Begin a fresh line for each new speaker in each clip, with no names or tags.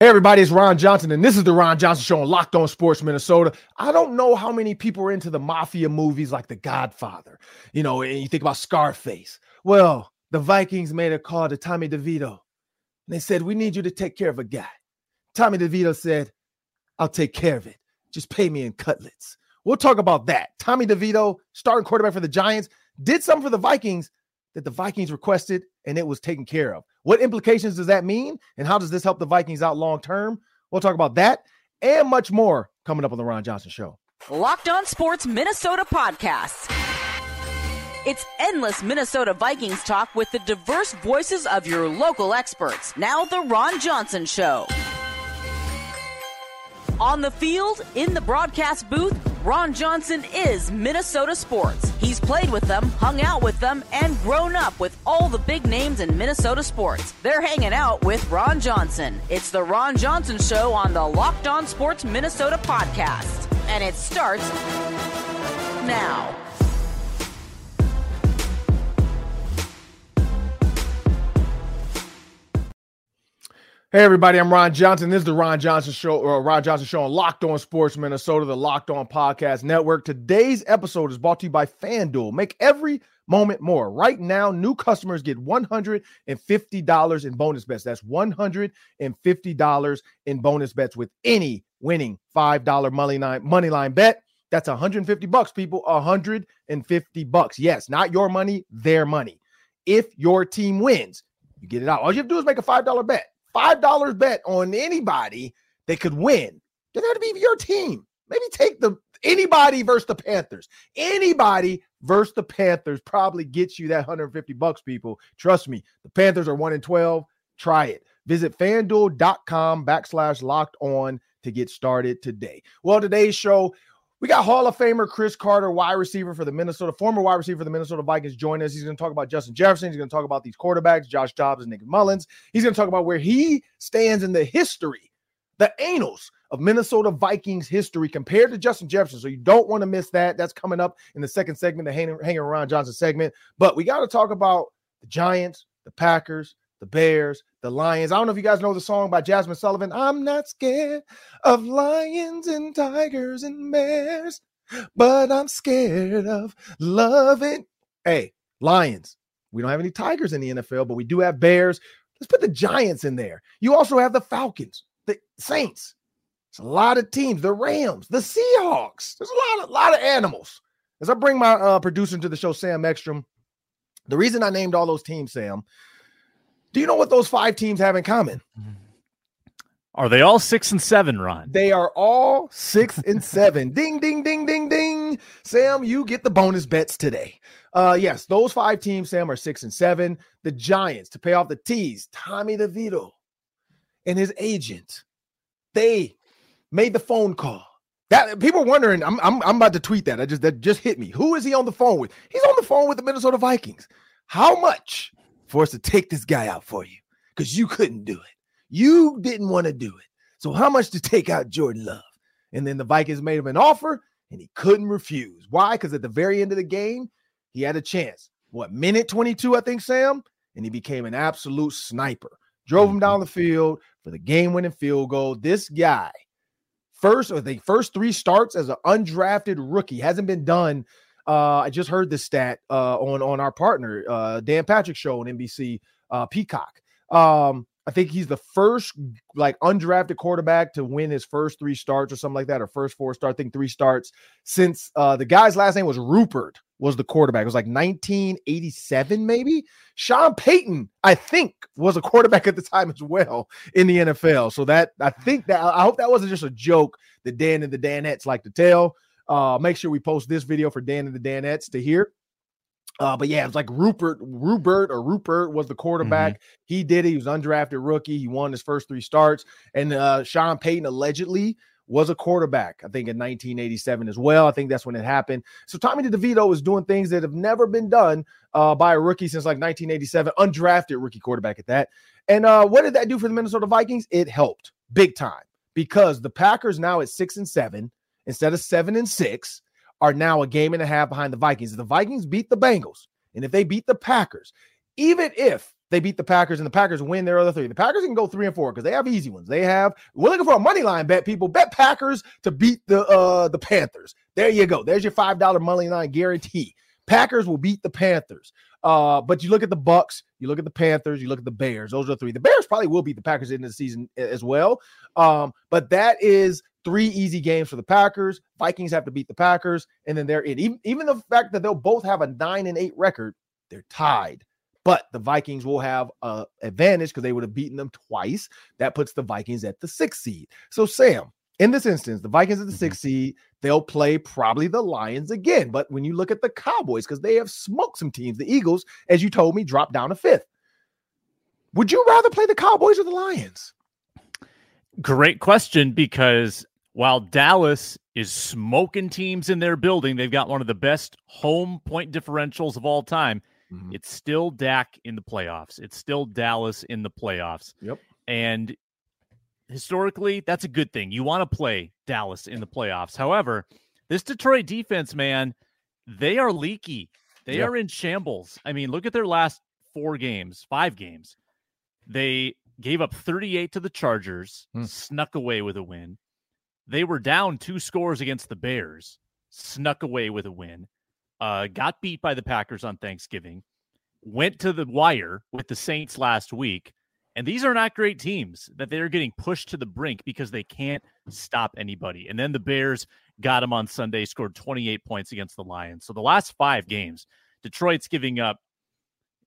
Hey, everybody, it's Ron Johnson, and this is the Ron Johnson Show on Locked On Sports Minnesota. I don't know how many people are into the mafia movies like The Godfather, you know, and you think about Scarface. Well, the Vikings made a call to Tommy DeVito, and they said, We need you to take care of a guy. Tommy DeVito said, I'll take care of it. Just pay me in cutlets. We'll talk about that. Tommy DeVito, starting quarterback for the Giants, did something for the Vikings that the Vikings requested, and it was taken care of. What implications does that mean? And how does this help the Vikings out long term? We'll talk about that and much more coming up on the Ron Johnson Show.
Locked On Sports Minnesota Podcasts. It's endless Minnesota Vikings talk with the diverse voices of your local experts. Now, the Ron Johnson Show. On the field, in the broadcast booth, Ron Johnson is Minnesota sports. He's played with them, hung out with them, and grown up with all the big names in Minnesota sports. They're hanging out with Ron Johnson. It's the Ron Johnson Show on the Locked On Sports Minnesota podcast. And it starts now.
Hey everybody, I'm Ron Johnson. This is the Ron Johnson Show, or Ron Johnson Show on Locked On Sports Minnesota, the Locked On Podcast Network. Today's episode is brought to you by FanDuel. Make every moment more. Right now, new customers get $150 in bonus bets. That's $150 in bonus bets with any winning $5 money line money line bet. That's 150 bucks, people. 150 bucks. Yes, not your money, their money. If your team wins, you get it out. All you have to do is make a $5 bet five dollars bet on anybody that could win. Doesn't have to be your team. Maybe take the anybody versus the Panthers. Anybody versus the Panthers probably gets you that 150 bucks, people. Trust me, the Panthers are one in 12. Try it. Visit fanduel.com backslash locked on to get started today. Well, today's show, we got Hall of Famer Cris Carter, wide receiver for the Minnesota, former wide receiver for the Minnesota Vikings, join us. He's going to talk about Justin Jefferson. He's going to talk about these quarterbacks, Josh Dobbs and Nick Mullens. He's going to talk about where he stands in the history, the annals of Minnesota Vikings history compared to Justin Jefferson. So you don't want to miss that. That's coming up in the second segment, the hanging, hanging around Johnson segment. But we got to talk about the Giants, the Packers, the Bears, the Lions. I don't know if you guys know the song by Jazmine Sullivan. I'm not scared of lions and tigers and bears, but I'm scared of loving. Hey, Lions. We don't have any tigers in the NFL, but we do have bears. Let's put the Giants in there. You also have the Falcons, the Saints. It's a lot of teams. The Rams, the Seahawks. There's a lot of lot of animals. As I bring my uh, producer into the show, Sam Ekstrom, the reason I named all those teams, Sam, do you know what those five teams have in common?
Are they all six and seven, Ron?
They are all six and seven. ding, ding, ding, ding, ding. Sam, you get the bonus bets today. Uh, yes, those five teams, Sam, are six and seven. The Giants, to pay off the T's, Tommy DeVito and his agent, they made the phone call. That people are wondering. I'm, I'm I'm about to tweet that. I just that just hit me. Who is he on the phone with? He's on the phone with the Minnesota Vikings. How much for us to take this guy out for you? Because you couldn't do it. You didn't want to do it. So how much to take out Jordan Love? And then the Vikings made him an offer and he couldn't refuse. Why? Because at the very end of the game, he had a chance. What minute 22, I think, Sam? And he became an absolute sniper. Drove him
Mm-hmm.
down the field for the game-winning field goal. This guy, first or the first three starts as an undrafted rookie, hasn't been done. Uh, I just heard this stat uh, on on our partner uh, Dan Patrick show on NBC uh, Peacock. Um, I think he's the first like undrafted quarterback to win his first three starts or something like that, or first four start. I think three starts since uh, the guy's last name was Rupert was the quarterback. It was like 1987, maybe. Sean Payton, I think, was a quarterback at the time as well in the NFL. So that I think that I hope that wasn't just a joke that Dan and the Danettes like to tell. Uh, make sure we post this video for Dan and the Danettes to hear. Uh, but yeah, it's like Rupert, Rupert or Rupert was the quarterback. Mm-hmm. He did it. He was undrafted rookie. He won his first three starts. And uh, Sean Payton allegedly was a quarterback, I think in 1987 as well. I think that's when it happened. So Tommy DeVito is doing things that have never been done uh, by a rookie since like 1987, undrafted rookie quarterback at that. And uh, what did that do for the Minnesota Vikings? It helped big time because the Packers now at six and seven instead of seven and six are now a game and a half behind the Vikings. If the Vikings beat the Bengals and if they beat the Packers, even if they beat the Packers and the Packers win their other three. The Packers can go three and four because they have easy ones. They have we're looking for a money line bet. People bet Packers to beat the uh the Panthers. There you go. There's your five dollar money line guarantee. Packers will beat the Panthers. Uh, but you look at the Bucks, you look at the Panthers, you look at the Bears. Those are the three. The Bears probably will beat the Packers in the season as well. Um, but that is three easy games for the Packers. Vikings have to beat the Packers, and then they're in. Even, even the fact that they'll both have a nine and eight record, they're tied. But the Vikings will have a advantage because they would have beaten them twice. That puts the Vikings at the sixth seed. So, Sam, in this instance, the Vikings at the sixth mm-hmm. seed, they'll play probably the Lions again. But when you look at the Cowboys, because they have smoked some teams, the Eagles, as you told me, dropped down to fifth. Would you rather play the Cowboys or the Lions?
Great question because while Dallas is smoking teams in their building, they've got one of the best home point differentials of all time. Mm-hmm. It's still Dak in the playoffs. It's still Dallas in the playoffs.
Yep.
And historically, that's a good thing. You want to play Dallas in the playoffs. However, this Detroit defense, man, they are leaky. They yep. are in shambles. I mean, look at their last four games, five games. They gave up 38 to the Chargers, hmm. snuck away with a win. They were down two scores against the Bears, snuck away with a win uh, got beat by the Packers on Thanksgiving, went to the wire with the Saints last week. And these are not great teams that they're getting pushed to the brink because they can't stop anybody. And then the Bears got them on Sunday, scored 28 points against the Lions. So the last five games, Detroit's giving up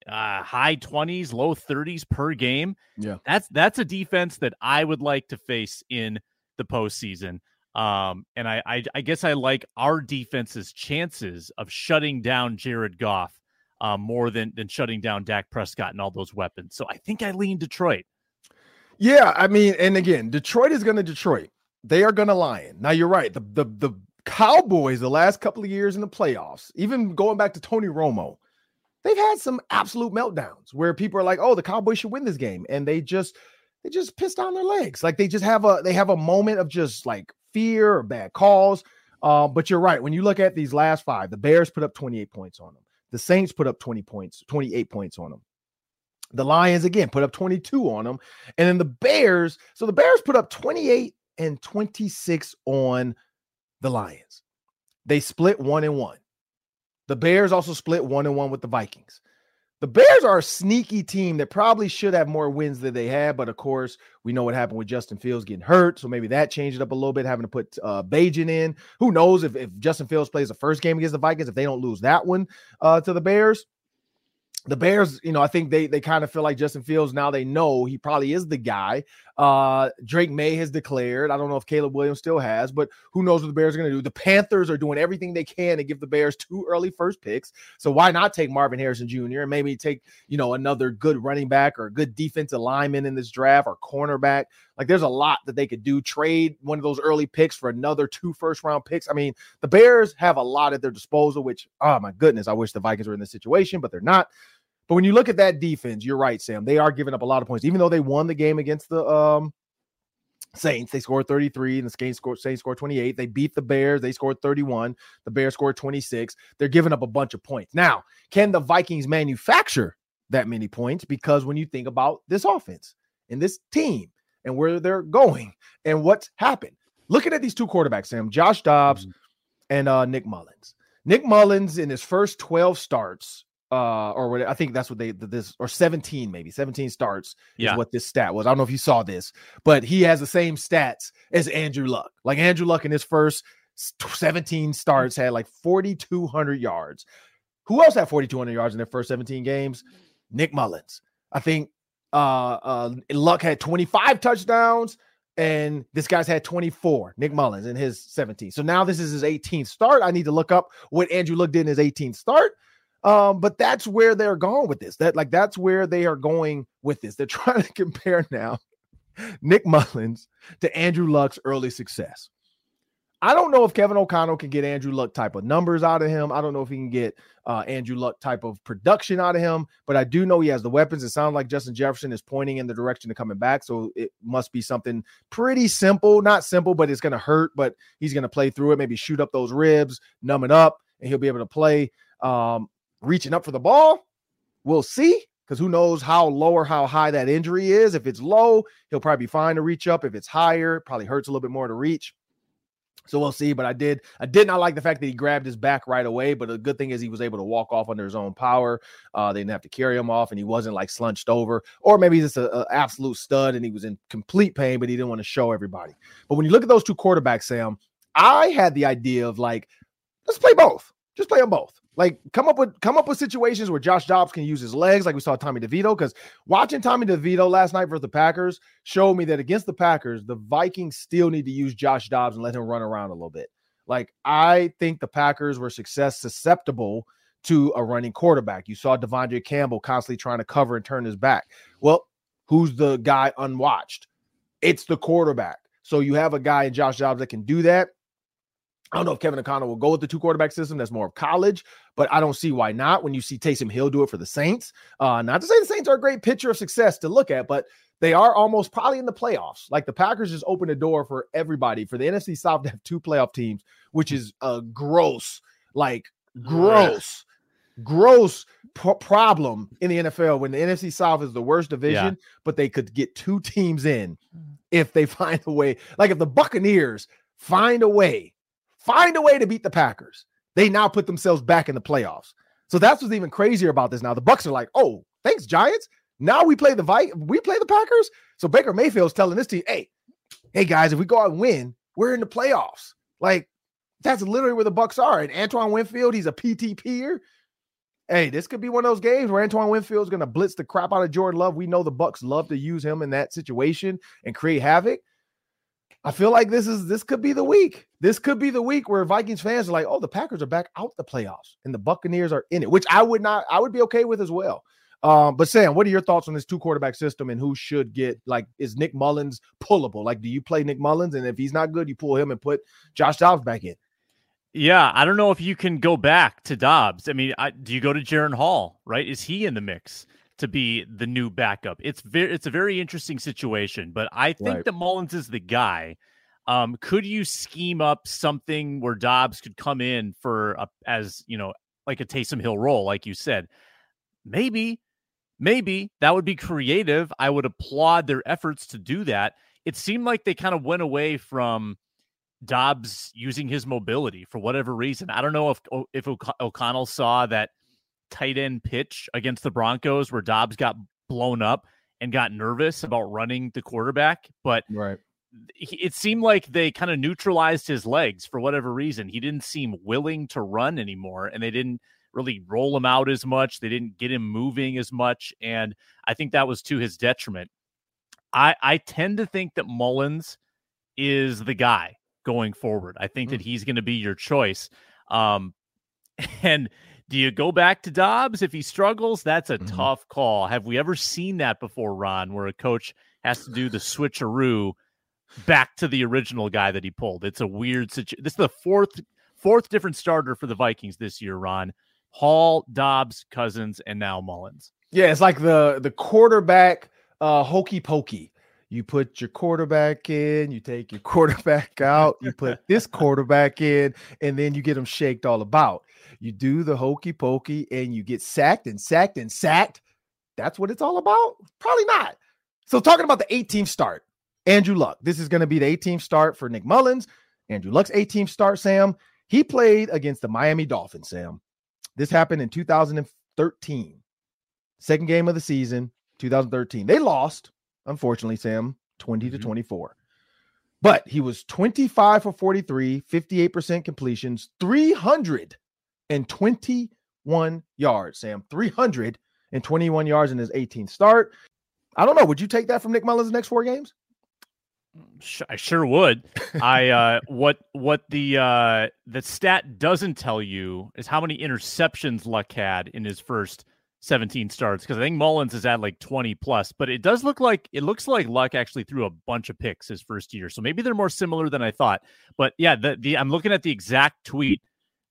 uh, high 20s, low 30s per game.
Yeah.
That's that's a defense that I would like to face in the postseason. Um, and I, I, I guess I like our defense's chances of shutting down Jared Goff uh, more than than shutting down Dak Prescott and all those weapons. So I think I lean Detroit.
Yeah, I mean, and again, Detroit is going to Detroit. They are going to Lion. Now you're right. The the the Cowboys the last couple of years in the playoffs, even going back to Tony Romo, they've had some absolute meltdowns where people are like, "Oh, the Cowboys should win this game," and they just they just piss down their legs. Like they just have a they have a moment of just like fear or bad calls. Uh, but you're right. When you look at these last five, the Bears put up 28 points on them. The Saints put up 20 points, 28 points on them. The Lions again put up 22 on them. And then the Bears, so the Bears put up 28 and 26 on the Lions. They split one and one. The Bears also split one and one with the Vikings. The Bears are a sneaky team that probably should have more wins than they had, but of course, we know what happened with Justin Fields getting hurt, so maybe that changed it up a little bit, having to put uh, Bagent in. Who knows if, if Justin Fields plays the first game against the Vikings, if they don't lose that one uh, to the Bears, the Bears, you know, I think they they kind of feel like Justin Fields now they know he probably is the guy. Uh Drake Maye has declared. I don't know if Caleb Williams still has, but who knows what the Bears are going to do. The Panthers are doing everything they can to give the Bears two early first picks. So why not take Marvin Harrison Jr. and maybe take, you know, another good running back or a good defensive lineman in this draft or cornerback. Like there's a lot that they could do. Trade one of those early picks for another two first round picks. I mean, the Bears have a lot at their disposal, which, oh my goodness, I wish the Vikings were in this situation, but they're not. But when you look at that defense, you're right, Sam. They are giving up a lot of points, even though they won the game against the um, Saints. They scored 33, and the Saints scored, Saints scored 28. They beat the Bears. They scored 31. The Bears scored 26. They're giving up a bunch of points. Now, can the Vikings manufacture that many points? Because when you think about this offense and this team and where they're going and what's happened, looking at these two quarterbacks, Sam, Josh Dobbs mm-hmm. and uh, Nick Mullens. Nick Mullens in his first 12 starts uh, or what I think that's what they this or 17 maybe 17 starts yeah. is what this stat was. I don't know if you saw this, but he has the same stats as Andrew Luck. Like Andrew Luck in his first 17 starts had like 4,200 yards. Who else had 4,200 yards in their first 17 games? Nick Mullens. I think uh, uh, Luck had 25 touchdowns. and this guy's had 24, Nick Mullens in his 17. So now this is his 18th start. I need to look up what Andrew Luck did in his 18th start. Um, but that's where they're going with this. That like that's where they are going with this. They're trying to compare now Nick Mullens to Andrew Luck's early success. I don't know if Kevin O'Connell can get Andrew Luck type of numbers out of him. I don't know if he can get uh, Andrew Luck type of production out of him, but I do know he has the weapons. It sounds like Justin Jefferson is pointing in the direction of coming back. So it must be something pretty simple. Not simple, but it's going to hurt, but he's going to play through it, maybe shoot up those ribs, numb it up, and he'll be able to play. Um, reaching up for the ball, we'll see because who knows how low or how high that injury is. If it's low, he'll probably be fine to reach up. If it's higher, probably hurts a little bit more to reach. So we'll see. But I did, I did not like the fact that he grabbed his back right away. But the good thing is he was able to walk off under his own power. Uh, they didn't have to carry him off, and he wasn't like slunched over. Or maybe he's just an absolute stud and he was in complete pain, but he didn't want to show everybody. But when you look at those two quarterbacks, Sam, I had the idea of like, let's play both. Just play them both. Like come up with come up with situations where Josh Dobbs can use his legs, like we saw Tommy DeVito. Because watching Tommy DeVito last night versus the Packers showed me that against the Packers, the Vikings still need to use Josh Dobbs and let him run around a little bit. Like I think the Packers were success susceptible to a running quarterback. You saw De'Vondre Campbell constantly trying to cover and turn his back. Well, who's the guy unwatched? It's the quarterback. So you have a guy in Josh Dobbs that can do that. I don't know if Kevin O'Connell will go with the two quarterback system. That's more of college, but I don't see why not when you see Taysom Hill do it for the Saints. Uh, not to say the Saints are a great picture of success to look at, but they are almost probably in the playoffs. Like the Packers just opened the door for everybody for the NFC South to have two playoff teams, which is a gross, like gross, gross problem in the NFL when the NFC South is the worst division, yeah. but they could get two teams in if they find a way. Like if the Buccaneers find a way find a way to beat the Packers. They now put themselves back in the playoffs. So that's what's even crazier about this now. The Bucks are like, oh, thanks, Giants. Now we play the Vi- we play the Packers. So Baker Mayfield's telling this team, hey, hey guys, if we go out and win, we're in the playoffs. Like that's literally where the Bucks are. And Antoine Winfield, he's a PTP here. Hey, this could be one of those games where Antoine Winfield's going to blitz the crap out of Jordan Love. We know the Bucks love to use him in that situation and create havoc. I feel like this is this could be the week. This could be the week where Vikings fans are like, "Oh, the Packers are back out the playoffs, and the Buccaneers are in it," which I would not, I would be okay with as well. Um, but Sam, what are your thoughts on this two quarterback system and who should get like is Nick Mullens pullable? Like, do you play Nick Mullens, and if he's not good, you pull him and put Josh Dobbs back in?
Yeah, I don't know if you can go back to Dobbs. I mean, I, do you go to Jaren Hall? Right? Is he in the mix? To be the new backup. It's very it's a very interesting situation, but I think right. that Mullens is the guy. Um, could you scheme up something where Dobbs could come in for a, as you know, like a Taysom Hill role, like you said? Maybe, maybe that would be creative. I would applaud their efforts to do that. It seemed like they kind of went away from Dobbs using his mobility for whatever reason. I don't know if if O'Connell saw that tight end pitch against the Broncos where Dobbs got blown up and got nervous about running the quarterback, but
right.
It seemed like they kind of neutralized his legs for whatever reason. He didn't seem willing to run anymore, and they didn't really roll him out as much. They didn't get him moving as much, and I think that was to his detriment. I I tend to think that Mullens is the guy going forward. I think mm. that he's going to be your choice. Um, and do you go back to Dobbs if he struggles? That's a mm-hmm. tough call. Have we ever seen that before, Ron, where a coach has to do the switcheroo back to the original guy that he pulled? It's a weird situation. This is the fourth fourth different starter for the Vikings this year, Ron. Hall, Dobbs, Cousins, and now Mullens.
Yeah, it's like the the quarterback uh hokey pokey. You put your quarterback in, you take your quarterback out, you put this quarterback in, and then you get them shaked all about. You do the hokey pokey and you get sacked and sacked and sacked. That's what it's all about? Probably not. So, talking about the 18th start, Andrew Luck. This is going to be the 18th start for Nick Mullens. Andrew Luck's 18th start, Sam. He played against the Miami Dolphins, Sam. This happened in 2013, second game of the season, 2013. They lost, unfortunately, Sam, 20 mm-hmm. to 24. But he was 25 for 43, 58% completions, 321 yards, Sam. 321 yards in his 18th start. I don't know. Would you take that from Nick Mullens' next four games?
I sure would. I uh, what what the uh, the stat doesn't tell you is how many interceptions Luck had in his first 17 starts because I think Mullens is at like 20 plus, but it does look like it looks like Luck actually threw a bunch of picks his first year. So maybe they're more similar than I thought. But yeah, the, the I'm looking at the exact tweet.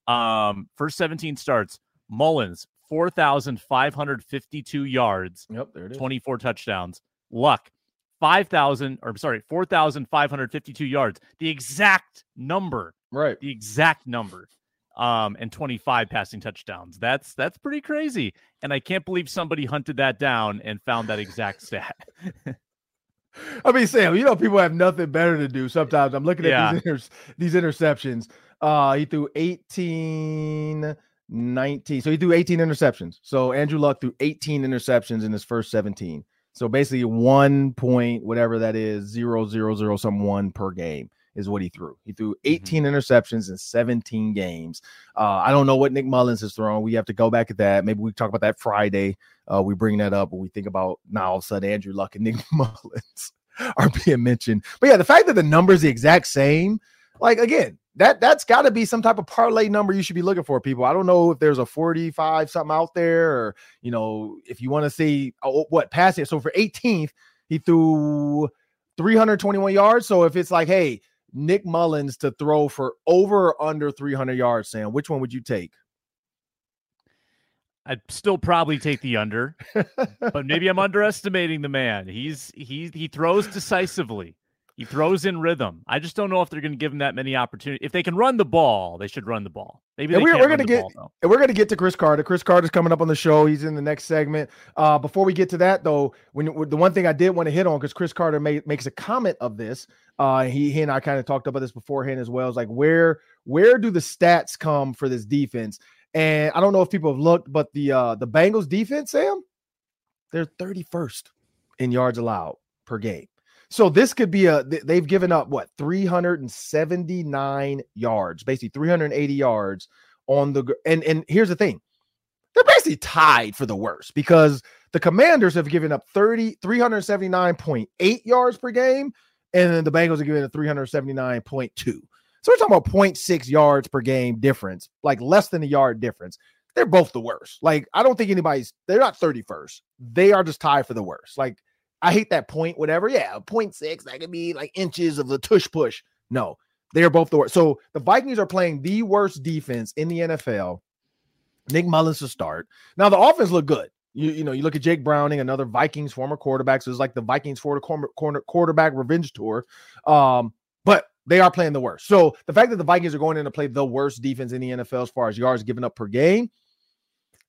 Um, first 17 starts, Mullens 4,552 yards.
Yep, there it is.
24 touchdowns. Luck 5,000 or sorry, 4,552 yards. The exact number.
Right.
The exact number um, and 25 passing touchdowns. That's that's pretty crazy. And I can't believe somebody hunted that down and found that exact stat.
I mean, Sam, you know, people have nothing better to do. Sometimes I'm looking at
Yeah.
these, inter- these interceptions. Uh, he threw 18, 19. So he threw 18 interceptions. So Andrew Luck threw 18 interceptions in his first 17. So basically, one point, whatever that is, zero, zero, zero, some one per game is what he threw. He threw 18 interceptions in 17 games. Uh, I don't know what Nick Mullens has thrown. We have to go back at that. Maybe we talk about that Friday. Uh, we bring that up when we think about now all of a sudden Andrew Luck and Nick Mullens are being mentioned. But yeah, the fact that the number is the exact same, like again, that that's got to be some type of parlay number you should be looking for, people. I don't know if there's a 45 something out there, or you know, if you want to see oh, what passing. So for 18th, he threw 321 yards. So if it's like, hey, Nick Mullens to throw for over or under 300 yards, Sam, which one would you take?
I'd still probably take the under, but maybe I'm underestimating the man. He's he he throws decisively. He throws in rhythm. I just don't know if they're going to give him that many opportunities. If they can run the ball, they should run the ball. Maybe
And we're- we're gonna get-
ball.
And we're going to get to Cris Carter. Cris Carter's coming up on the show. He's in the next segment. Uh, before we get to that, though, when the one thing I did want to hit on because Cris Carter made, makes a comment of this. Uh, he, he and I kind of talked about this beforehand as well. It's like where where do the stats come for this defense? And I don't know if people have looked, but the uh, the Bengals defense, Sam, they're 31st in yards allowed per game. So this could be a they- they've given up what 379 yards, basically 380 yards on the and and here's the thing. They're basically tied for the worst because the Commanders have given up 30 379.8 yards per game and then the Bengals are giving it 379.2. So we're talking about 0.6 yards per game difference, like less than a yard difference. They're both the worst. Like I don't think anybody's they're not 31st. They are just tied for the worst. Like I hate that point, whatever. Yeah, 0.6, that could be like inches of the tush push. No, they're both the worst. So the Vikings are playing the worst defense in the NFL. Nick Mullens to start. Now the offense looked good. You, you know, you look at Jake Browning, another Vikings former quarterback. So it's like the Vikings for the corner, corner quarterback revenge tour. Um, but they are playing the worst. So the fact that the Vikings are going in to play the worst defense in the NFL as far as yards given up per game,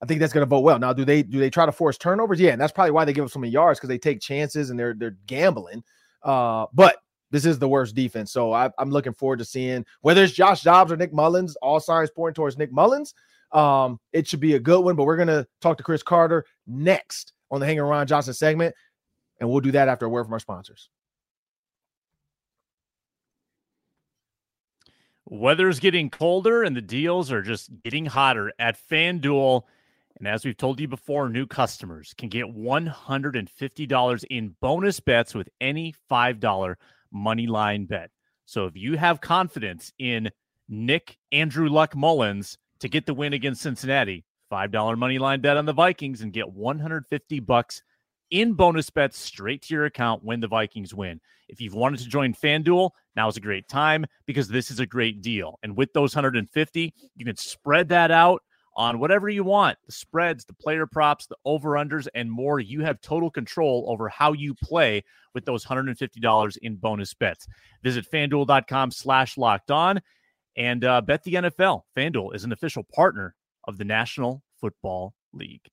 I think that's going to vote well. Now, do they do they try to force turnovers? Yeah, and that's probably why they give up so many yards because they take chances and they're they're gambling. Uh, but this is the worst defense, so I, I'm looking forward to seeing whether it's Josh Dobbs or Nick Mullens. All signs point towards Nick Mullens. Um, it should be a good one. But we're gonna talk to Cris Carter next on the Hanging Ron Johnson segment, and we'll do that after a word from our sponsors.
Weather's getting colder and the deals are just getting hotter at FanDuel. And as we've told you before, new customers can get $150 in bonus bets with any $5 money line bet. So if you have confidence in Nick Andrew Luck Mullens to get the win against Cincinnati, $5 money line bet on the Vikings and get 150 bucks in bonus bets straight to your account when the Vikings win. If you've wanted to join FanDuel, now is a great time because this is a great deal. And with those 150, you can spread that out on whatever you want the spreads, the player props, the over unders, and more. You have total control over how you play with those $150 in bonus bets. Visit fanduel.com slash locked on and uh, bet the NFL. FanDuel is an official partner of the National Football League.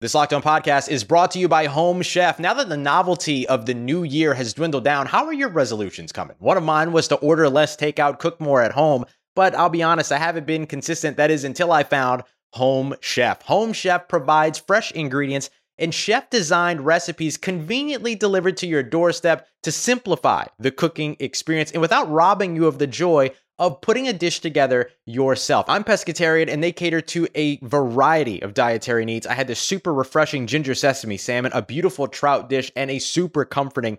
This Locked On podcast is brought to you by Home Chef. Now that the novelty of the new year has dwindled down, how are your resolutions coming? One of mine was to order less takeout, cook more at home, but I'll be honest, I haven't been consistent. That is until I found Home Chef. Home Chef provides fresh ingredients and chef designed recipes conveniently delivered to your doorstep to simplify the cooking experience and without robbing you of the joy of putting a dish together yourself. I'm pescatarian and they cater to a variety of dietary needs. I had this super refreshing ginger sesame salmon, a beautiful trout dish, and a super comforting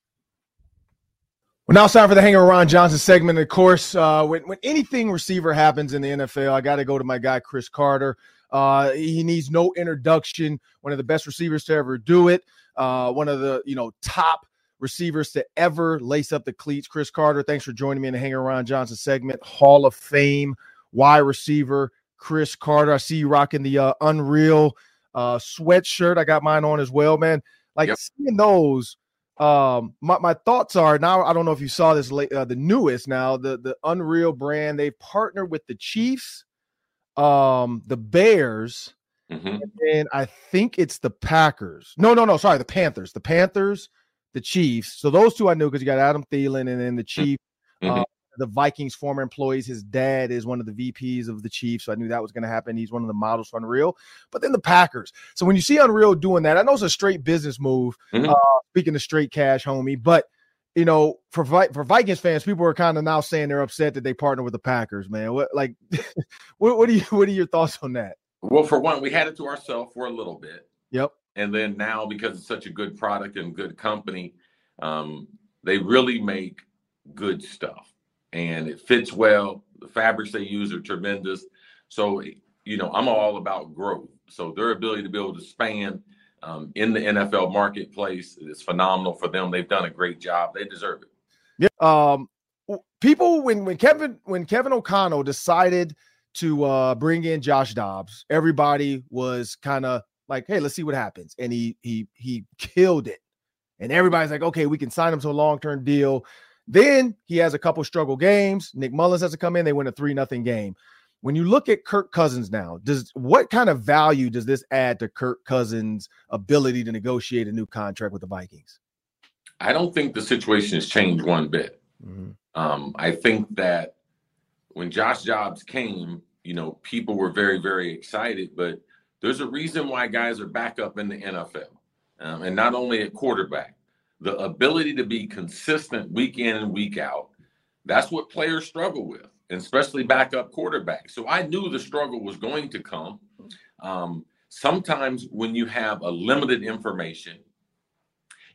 Well, now it's time for the Hanging Ron Johnson segment. Of course, uh, when, when anything receiver happens in the NFL, I got to go to my guy, Cris Carter. Uh, he needs no introduction. One of the best receivers to ever do it. Uh, one of the you know top receivers to ever lace up the cleats. Cris Carter, thanks for joining me in the Hanging Ron Johnson segment. Hall of Fame wide receiver Cris Carter. I see you rocking the uh, Unreal uh, sweatshirt. I got mine on as well, man. Like yep. seeing those. Um, my, my thoughts are now. I don't know if you saw this, uh, the newest now, the the Unreal brand. They've partnered with the Chiefs, um, the Bears, mm-hmm. and I think it's the Packers. No, no, no. Sorry, the Panthers. The Panthers, the Chiefs. So those two I knew because you got Adam Thielen and then the mm-hmm. Chiefs. Mm-hmm. Uh, the Vikings former employees. His dad is one of the VPs of the Chiefs, so I knew that was going to happen. He's one of the models for Unreal. But then the Packers. So when you see Unreal doing that, I know it's a straight business move. Mm-hmm. Uh, speaking of straight cash, homie, but you know, for for Vikings fans, people are kind of now saying they're upset that they partner with the Packers. Man, what like, what, what are you what are your thoughts on that?
Well, for one, we had it to ourselves for a little bit.
Yep.
And then now, because it's such a good product and good company, um, they really make good stuff and it fits well. The fabrics they use are tremendous. So, you know, I'm all about growth. So their ability to be able to span um, in the NFL marketplace is phenomenal for them. They've done a great job. They deserve it.
Yeah. Um, people when when Kevin when Kevin O'Connell decided to uh, bring in Josh Dobbs, everybody was kind of like, "Hey, let's see what happens," and he he he killed it. And everybody's like, "Okay, we can sign him to a long term deal." Then he has a couple struggle games. Nick Mullens has to come in. They win a three nothing game. When you look at Kirk Cousins now, does what kind of value does this add to Kirk Cousins' ability to negotiate a new contract with the Vikings?
I don't think the situation has changed one bit. Mm-hmm. Um, I think that when Josh Dobbs came, you know, people were very, very excited, but there's a reason why guys are back up in the NFL. Um, and not only at quarterback, the ability to be consistent week in and week out. That's what players struggle with, especially backup quarterbacks. So I knew the struggle was going to come. Um, sometimes when you have a limited information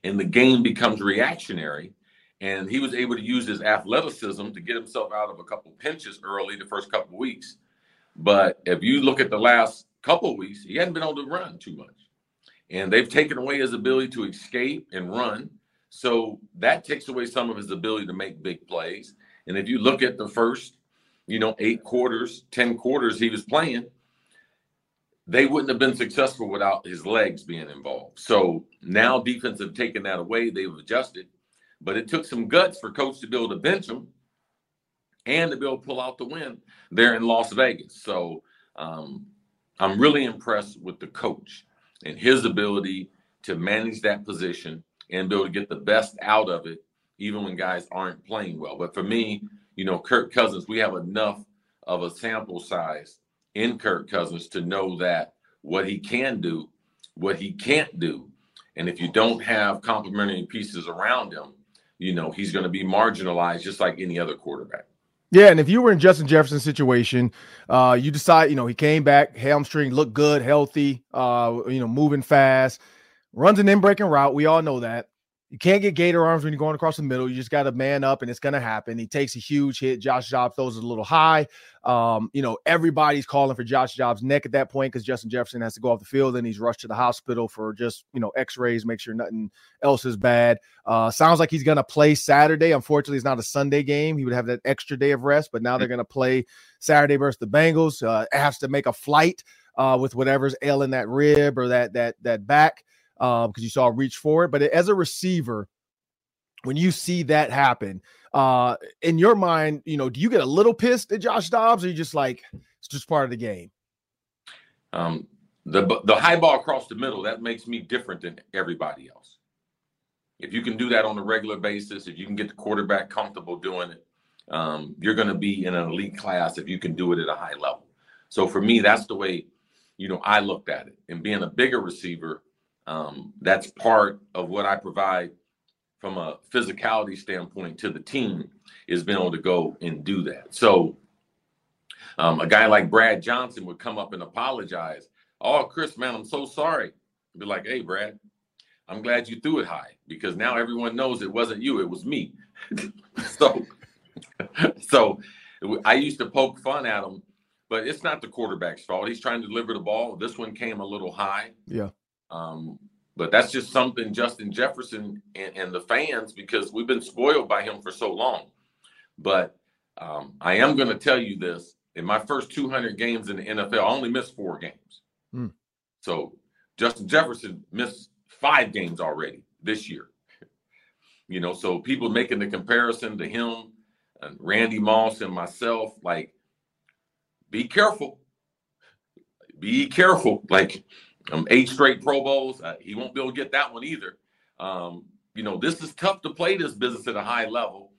and the game becomes reactionary, and he was able to use his athleticism to get himself out of a couple pinches early the first couple weeks. But if you look at the last couple weeks, he hadn't been able to run too much and they've taken away his ability to escape and run. So that takes away some of his ability to make big plays. And if you look at the first, you know, eight quarters, 10 quarters he was playing, they wouldn't have been successful without his legs being involved. So now defense have taken that away. They've adjusted, but it took some guts for coach to be able to bench him and to be able to pull out the win there in Las Vegas. So um, I'm really impressed with the coach and his ability to manage that position and be able to get the best out of it, even when guys aren't playing well. But for me, you know, Kirk Cousins, we have enough of a sample size in Kirk Cousins to know that what he can do, what he can't do. And if you don't have complementary pieces around him, you know, he's going to be marginalized just like any other quarterback.
Yeah, and if you were in Justin Jefferson's situation, uh, you decide, you know, he came back, hamstring, looked good, healthy, uh, you know, moving fast, runs an in breaking route. We all know that. You can't get gator arms when you're going across the middle. You just got to man up, and it's going to happen. He takes a huge hit. Josh Dobbs throws it a little high. Um, you know, everybody's calling for Josh Dobbs' neck at that point because Justin Jefferson has to go off the field. and he's rushed to the hospital for just you know X-rays, make sure nothing else is bad. Uh, sounds like he's going to play Saturday. Unfortunately, it's not a Sunday game. He would have that extra day of rest, but now they're going to play Saturday versus the Bengals. Uh, has to make a flight uh, with whatever's ailing that rib or that that that back because um, you saw reach forward. But as a receiver, when you see that happen, uh, in your mind, you know, do you get a little pissed at Josh Dobbs, or you just like it's just part of the game?
Um, the the high ball across the middle that makes me different than everybody else. If you can do that on a regular basis, if you can get the quarterback comfortable doing it, um, you're going to be in an elite class if you can do it at a high level. So for me, that's the way, you know, I looked at it. And being a bigger receiver, um, that's part of what I provide from a physicality standpoint to the team is being able to go and do that. So um, a guy like Brad Johnson would come up and apologize. Oh, Cris, man, I'm so sorry. I'd be like, hey, Brad, I'm glad you threw it high because now everyone knows it wasn't you, it was me. so, so I used to poke fun at him, but it's not the quarterback's fault. He's trying to deliver the ball. This one came a little high.
Yeah.
Um, but that's just something Justin Jefferson and, and, the fans, because we've been spoiled by him for so long. But um, I am going to tell you this: in my first 200 games in the NFL, I only missed four games. Mm. So Justin Jefferson missed five games already this year. You know, so people making the comparison to him and Randy Moss and myself, like, be careful. Be careful. Like, um, eight straight Pro Bowls. Uh, he won't be able to get that one either. Um, you know, this is tough to play this business at a high level.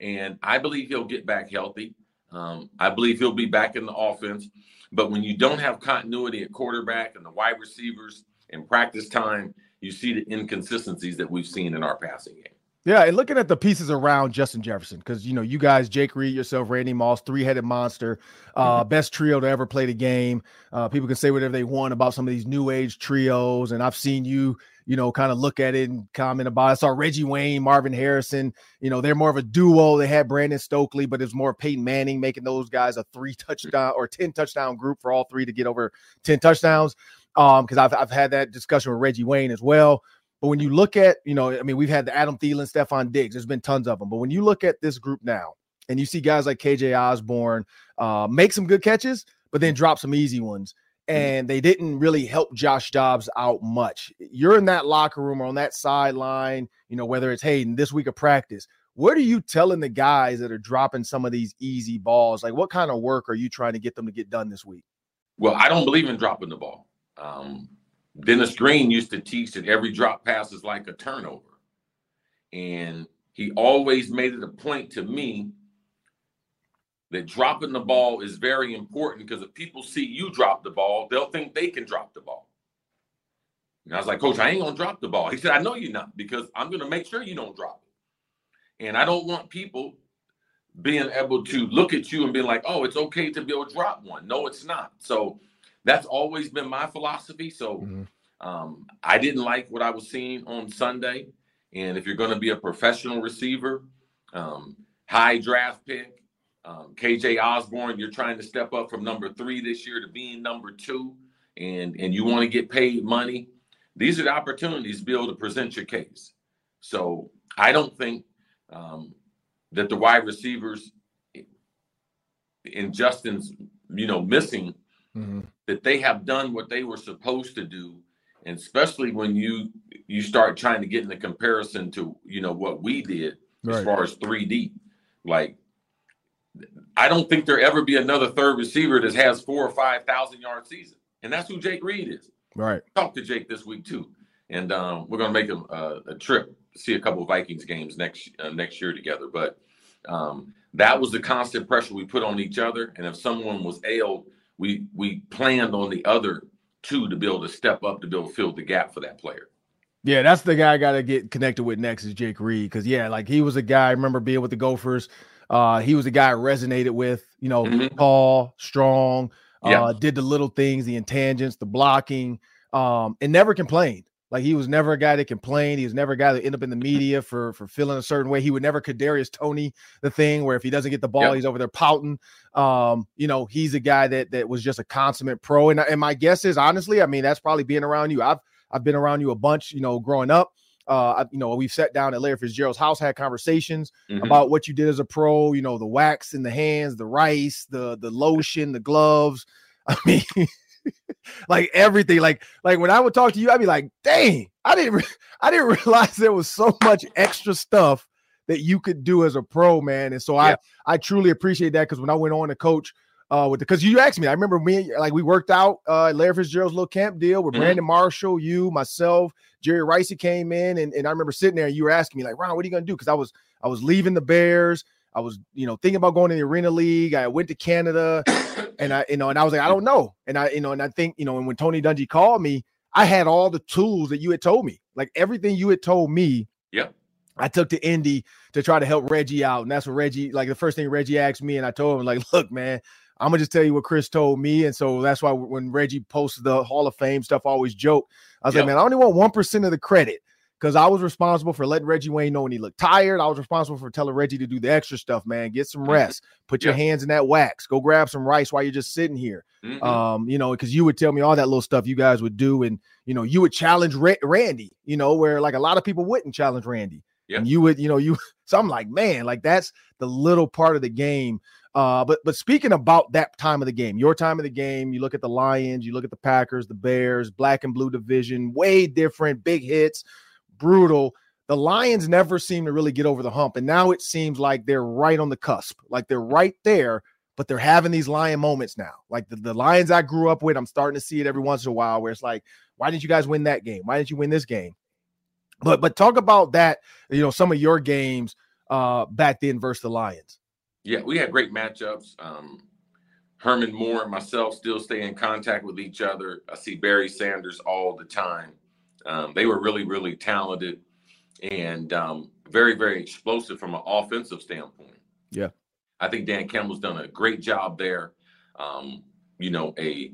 And I believe he'll get back healthy. Um, I believe he'll be back in the offense. But when you don't have continuity at quarterback and the wide receivers in practice time, you see the inconsistencies that we've seen in our passing game.
Yeah, and looking at the pieces around Justin Jefferson, because you know you guys, Jake Reed, yourself, Randy Moss, three-headed monster, uh, mm-hmm. best trio to ever play the game. Uh, people can say whatever they want about some of these new age trios, and I've seen you, you know, kind of look at it and comment about. It. I saw Reggie Wayne, Marvin Harrison. You know, they're more of a duo. They had Brandon Stokley, but it's more Peyton Manning making those guys a three touchdown or ten touchdown group for all three to get over ten touchdowns. Um, because I've I've had that discussion with Reggie Wayne as well. But when you look at, you know, I mean, we've had the Adam Thielen, Stefon Diggs, there's been tons of them. But when you look at this group now and you see guys like KJ Osborne uh, make some good catches, but then drop some easy ones, mm-hmm. and they didn't really help Josh Dobbs out much. You're in that locker room or on that sideline, you know, whether it's Hayden this week of practice. What are you telling the guys that are dropping some of these easy balls? Like, what kind of work are you trying to get them to get done this week?
Well, I don't believe in dropping the ball. Um, Dennis Green used to teach that every drop pass is like a turnover. And he always made it a point to me that dropping the ball is very important because if people see you drop the ball, they'll think they can drop the ball. And I was like, Coach, I ain't gonna drop the ball. He said, I know you're not because I'm gonna make sure you don't drop it. And I don't want people being able to look at you and be like, oh, it's okay to be able to drop one. No, it's not. So that's always been my philosophy. So mm-hmm. um, I didn't like what I was seeing on Sunday. And if you're going to be a professional receiver, um, high draft pick, um, KJ Osborne, you're trying to step up from number three this year to being number two, and and you want to get paid money. These are the opportunities to be able to present your case. So I don't think um, that the wide receivers in Justin's, you know, missing mm-hmm. that they have done what they were supposed to do and especially when you you start trying to get in the comparison to you know what we did right. as far as 3d like i don't think there ever be another third receiver that has four or five thousand yard season and that's who jake reed is
right
talk to jake this week too and um, we're going to make a, a, a, trip see a couple vikings games next uh, next year together but um, that was the constant pressure we put on each other and if someone was ailed we we planned on the other two to be able to step up to be able to fill the gap for that player.
Yeah, that's the guy I got to get connected with next is Jake Reed because yeah, like he was a guy I remember being with the Gophers. Uh, he was a guy I resonated with. You know, mm-hmm. tall, strong. Uh, yeah. did the little things, the intangents, the blocking, um, and never complained. Like he was never a guy that complained. He was never a guy that end up in the media for for feeling a certain way. He would never Kadarius Toney the thing where if he doesn't get the ball, yep. he's over there pouting. Um, you know, he's a guy that that was just a consummate pro. And and my guess is honestly, I mean, that's probably being around you. I've I've been around you a bunch, you know, growing up. Uh, you know, we've sat down at Larry Fitzgerald's house, had conversations mm-hmm. about what you did as a pro. You know, the wax in the hands, the rice, the the lotion, the gloves. I mean, like everything. Like like when I would talk to you, I'd be like, dang, I didn't re- I didn't realize there was so much extra stuff that you could do as a pro, man. And so yeah. I I truly appreciate that because when I went on to coach uh with because you asked me, I remember me like we worked out uh Larry Fitzgerald's little camp deal with mm-hmm. Brandon Marshall, you, myself, Jerry Rice came in, and, and I remember sitting there and you were asking me, like, Ron, what are you gonna do? Because I was I was leaving the Bears. I was, you know, thinking about going to the Arena League. I went to Canada, and I, you know, and I was like, I don't know. And I, you know, and I think, you know, and when Tony Dungy called me, I had all the tools that you had told me, like everything you had told me.
Yep.
I took to Indy to try to help Reggie out, and that's what Reggie, like the first thing Reggie asked me, and I told him, like, look, man, I'm gonna just tell you what Cris told me, and so that's why when Reggie posted the Hall of Fame stuff, I always joke. I was yep. like, man, I only want one percent of the credit because I was responsible for letting Reggie Wayne know when he looked tired. I was responsible for telling Reggie to do the extra stuff, man. Get some mm-hmm. rest. Put your hands in that wax. Go grab some rice while you're just sitting here. Mm-hmm. Um, you know, because you would tell me all that little stuff you guys would do, and you know, you would challenge Ra- Randy. You know, where like a lot of people wouldn't challenge Randy. Yeah. And you would, you know, you. So I'm like, man, like that's the little part of the game uh, but but speaking about that time of the game, your time of the game, you look at the Lions, you look at the Packers, the Bears, black and blue division, way different, big hits, brutal. The Lions never seem to really get over the hump, and now it seems like they're right on the cusp, like they're right there, but they're having these Lion moments now. Like the, the Lions I grew up with, I'm starting to see it every once in a while where it's like, why didn't you guys win that game? Why didn't you win this game? But but talk about that, you know, some of your games uh back then versus the Lions.
Yeah, we had great matchups. Um, Herman Moore and myself still stay in contact with each other. I see Barry Sanders all the time. Um, they were really, really talented and um, very, very explosive from an offensive standpoint.
Yeah.
I think Dan Campbell's done a great job there. Um, you know, a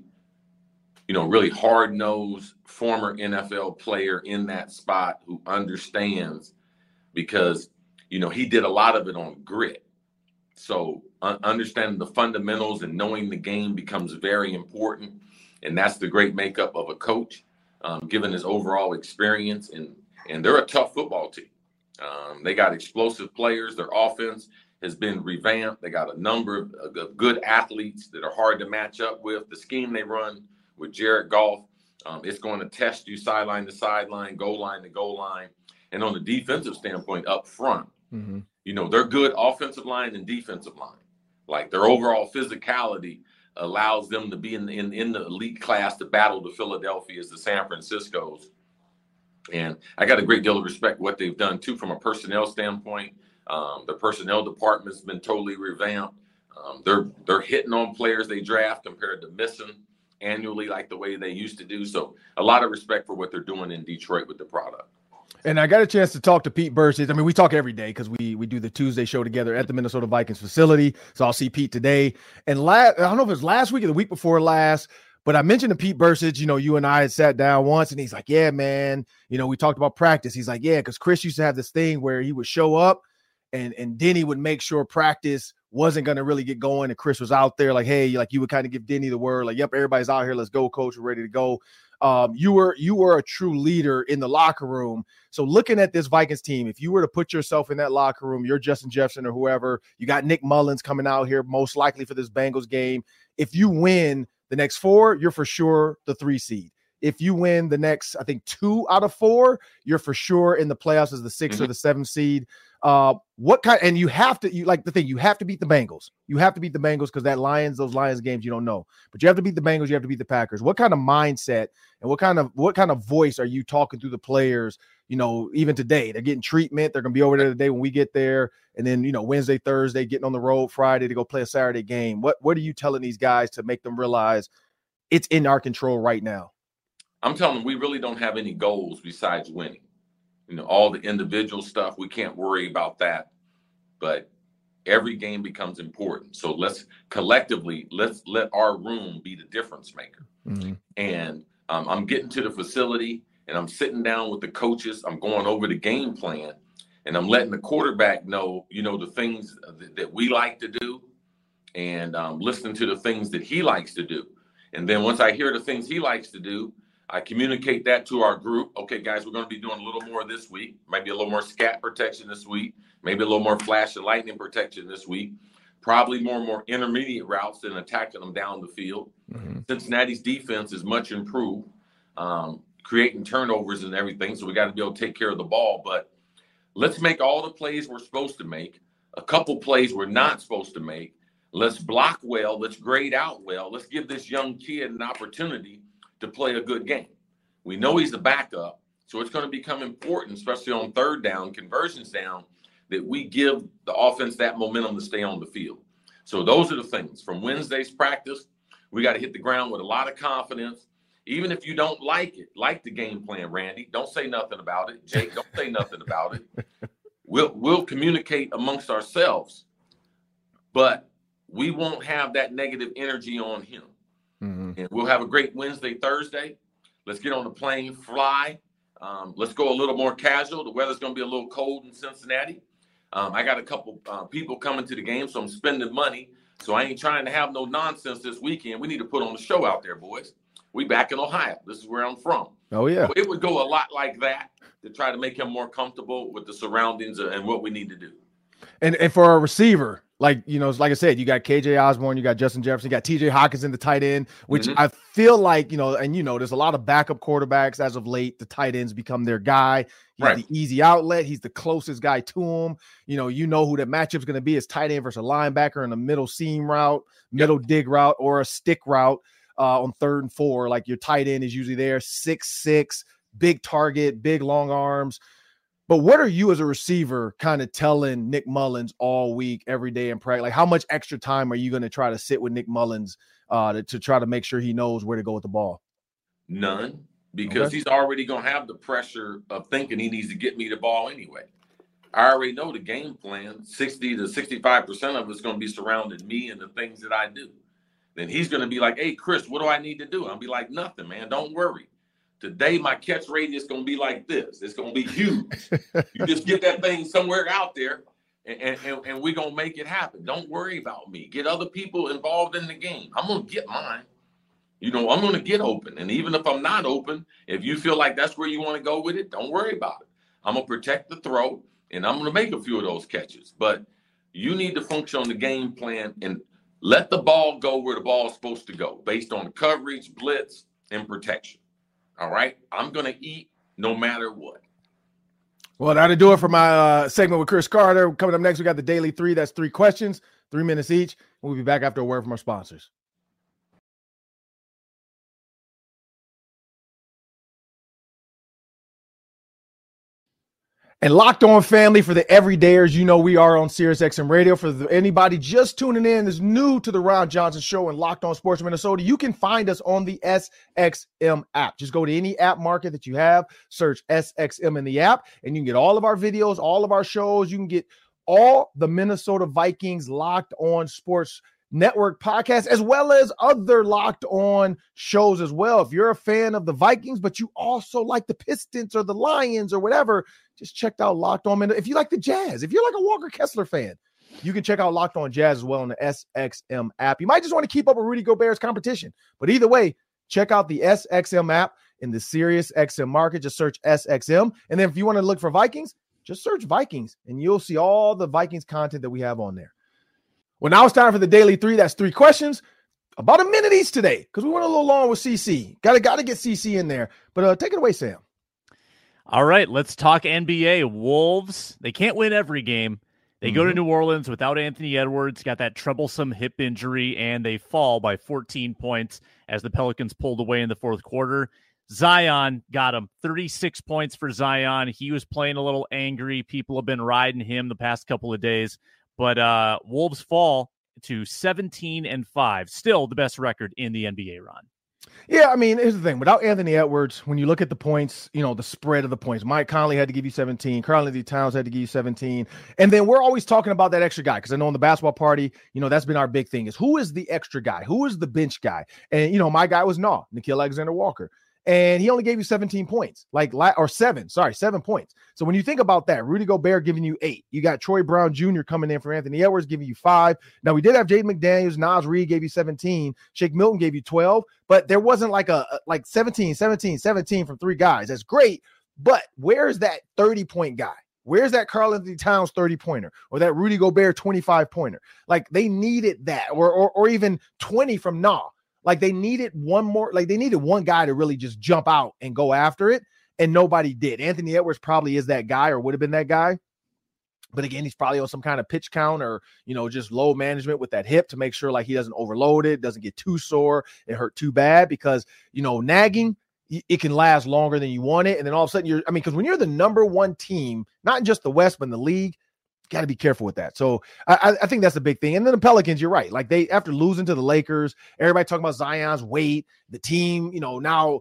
you know, really hard nosed former NFL player in that spot who understands because, you know, he did a lot of it on grit. So uh, understanding the fundamentals and knowing the game becomes very important, and that's the great makeup of a coach, um, given his overall experience. and And they're a tough football team. Um, they got explosive players. Their offense has been revamped. They got a number of, of, good athletes that are hard to match up with. The scheme they run with Jared Goff, um, it's going to test you sideline to sideline, goal line to goal line, and on the defensive standpoint, up front. Mm-hmm you know, they're good offensive line and defensive line. Like their overall physicality allows them to be in, in, in the elite class to battle the Philadelphia's, the San Francisco's. And I got a great deal of respect what they've done too from a personnel standpoint. Um, the personnel department's been totally revamped. Um, they're they're hitting on players they draft compared to missing annually like the way they used to do. So a lot of respect for what they're doing in Detroit with the product.
And I got a chance to talk to Pete Bercich. I mean, we talk every day because we we do the Tuesday show together at the Minnesota Vikings facility. So I'll see Pete today. And last, I don't know if it was last week or the week before last, but I mentioned to Pete Bercich, you know, you and I had sat down once, and he's like, "Yeah, man, you know, we talked about practice." He's like, "Yeah," because Cris used to have this thing where he would show up, and and Denny would make sure practice wasn't going to really get going, and Cris was out there like, "Hey," like you would kind of give Denny the word, like, "Yep, everybody's out here, let's go, coach, we're ready to go." Um, you were you were a true leader in the locker room. So looking at this Vikings team, if you were to put yourself in that locker room, you're Justin Jefferson or whoever. You got Nick Mullens coming out here, most likely for this Bengals game. If you win the next four, you're for sure the three seed. If you win the next, I think two out of four, you're for sure in the playoffs as the 6th mm-hmm. or the seventh seed. Uh, what kind? And you have to, you like the thing, you have to beat the Bengals. You have to beat the Bengals because that Lions, those Lions games, you don't know. But you have to beat the Bengals. You have to beat the Packers. What kind of mindset and what kind of what kind of voice are you talking through the players? You know, even today, they're getting treatment. They're gonna be over there today when we get there, and then you know Wednesday, Thursday, getting on the road Friday to go play a Saturday game. What what are you telling these guys to make them realize it's in our control right now?
I'm telling them we really don't have any goals besides winning you know all the individual stuff we can't worry about that. But every game becomes important. So let's collectively let's let our room be the difference maker. Mm-hmm. and um, i'm getting to the facility and i'm sitting down with the coaches. I'm going over the game plan and i'm letting the quarterback know you know the things that, that we like to do and um, listening to the things that he likes to do. And then once i hear the things he likes to do I communicate that to our group. Okay, guys, we're going to be doing a little more this week. Maybe a little more scat protection this week. Maybe a little more flash and lightning protection this week. Probably more and more intermediate routes than attacking them down the field. Mm-hmm. Cincinnati's defense is much improved, um, creating turnovers and everything. So we got to be able to take care of the ball. But let's make all the plays we're supposed to make. A couple plays we're not supposed to make. Let's block well. Let's grade out well. Let's give this young kid an opportunity to play a good game. We know he's the backup, so it's going to become important, especially on third down, conversions down, that we give the offense that momentum to stay on the field. So those are the things from Wednesday's practice. We got to hit the ground with a lot of confidence. Even if you don't like it, like the game plan, Randy, don't say nothing about it. Jake, don't say nothing about it. We'll we'll communicate amongst ourselves, but we won't have that negative energy on him. Mm-hmm. And we'll have a great Wednesday, Thursday. Let's get on the plane, fly. Um, let's go a little more casual. The weather's going to be a little cold in Cincinnati. Um, I got a couple uh, people coming to the game, so I'm spending money. So I ain't trying to have no nonsense this weekend. We need to put on a show out there, boys. We back in Ohio. This is where I'm from.
Oh yeah.
So it would go a lot like that to try to make him more comfortable with the surroundings and what we need to do.
And and for a receiver, like you know, like I said, you got KJ Osborn, you got Justin Jefferson, you got TJ Hawkins in the tight end, which mm-hmm. I feel like you know, and you know, there's a lot of backup quarterbacks as of late. The tight ends become their guy. He's right. the easy outlet. He's the closest guy to him. You know, you know who the matchup's going to be is tight end versus a linebacker in a middle seam route, middle yep. dig route, or a stick route uh, on third and four. Like your tight end is usually there, six six, big target, big long arms. But what are you as a receiver kind of telling Nick Mullens all week, every day in practice? Like, how much extra time are you going to try to sit with Nick Mullens uh, to, to, try to make sure he knows where to go with the ball?
None, because okay. he's already going to have the pressure of thinking he needs to get me the ball anyway. I already know the game plan. 60 to 65% of it's going to be surrounding me and the things that I do. Then he's going to be like, hey, Cris, what do I need to do? I'll be like, nothing, man. Don't worry. Today, my catch radius is going to be like this. It's going to be huge. you just get that thing somewhere out there, and, and, and we're going to make it happen. Don't worry about me. Get other people involved in the game. I'm going to get mine. You know, I'm going to get open. And even if I'm not open, if you feel like that's where you want to go with it, don't worry about it. I'm going to protect the throw, and I'm going to make a few of those catches. But you need to function on the game plan and let the ball go where the ball is supposed to go based on coverage, blitz, and protection. All right. I'm going to eat no matter what.
Well, that'll do it for my uh, segment with Cris Carter. Coming up next, we got the daily three. That's three questions, three minutes each. We'll be back after a word from our sponsors. And locked on family for the everydayers, you know we are on SiriusXM Radio. For the, anybody just tuning in, is new to the Ron Johnson Show and Locked On Sports Minnesota, you can find us on the SXM app. Just go to any app market that you have, search SXM in the app, and you can get all of our videos, all of our shows. You can get all the Minnesota Vikings Locked On Sports Network podcast, as well as other locked on shows as well. If you're a fan of the Vikings, but you also like the Pistons or the Lions or whatever, just check out Locked On. And If you like the Jazz, if you're like a Walker Kessler fan, you can check out Locked On Jazz as well on the SXM app. You might just want to keep up with Rudy Gobert's competition, but either way, check out the SXM app in the Sirius XM market. Just search SXM. And then if you want to look for Vikings, just search Vikings and you'll see all the Vikings content that we have on there. Well, now it's time for the daily three. That's three questions, about a minute each today, because we went a little long with CC. Got to got to get CC in there. But uh, take it away, Sam.
All right, let's talk NBA. Wolves. They can't win every game. They mm-hmm. go to mm-hmm. New Orleans without Anthony Edwards, got that troublesome hip injury, and they fall by 14 points as the Pelicans pulled away in the fourth quarter. Zion got him 36 points for Zion. He was playing a little angry. People have been riding him the past couple of days. But uh, Wolves fall to 17 and 5, still the best record in the NBA run.
Yeah, I mean, here's the thing. Without Anthony Edwards, when you look at the points, you know, the spread of the points, Mike Conley had to give you 17, Karl-Anthony Towns had to give you 17. And then we're always talking about that extra guy because I know in the basketball party, you know, that's been our big thing is who is the extra guy? Who is the bench guy? And, you know, my guy was NAW, Nickeil Alexander Walker and he only gave you 17 points, like or seven, sorry, seven points. So when you think about that, Rudy Gobert giving you eight, you got Troy Brown Jr. coming in for Anthony Edwards giving you five. Now we did have Jaden McDaniels, Naz Reid gave you 17, Shake Milton gave you 12, but there wasn't like a like 17, 17, 17 from three guys. That's great, but where's that 30 point guy? Where's that Karl-Anthony Towns 30 pointer or that Rudy Gobert 25 pointer? Like they needed that, or, or, or even 20 from NAW. Like they needed one more, like they needed one guy to really just jump out and go after it. And nobody did. Anthony Edwards probably is that guy or would have been that guy. But again, he's probably on some kind of pitch count or, you know, just low management with that hip to make sure like he doesn't overload it, doesn't get too sore and hurt too bad because, you know, nagging, it can last longer than you want it. And then all of a sudden you're, I mean, because when you're the number one team, not just the West, but in the league, got to be careful with that. So I, I think that's the big thing. And then the Pelicans, you're right. Like they after losing to the Lakers, everybody talking about Zion's weight, the team, you know, now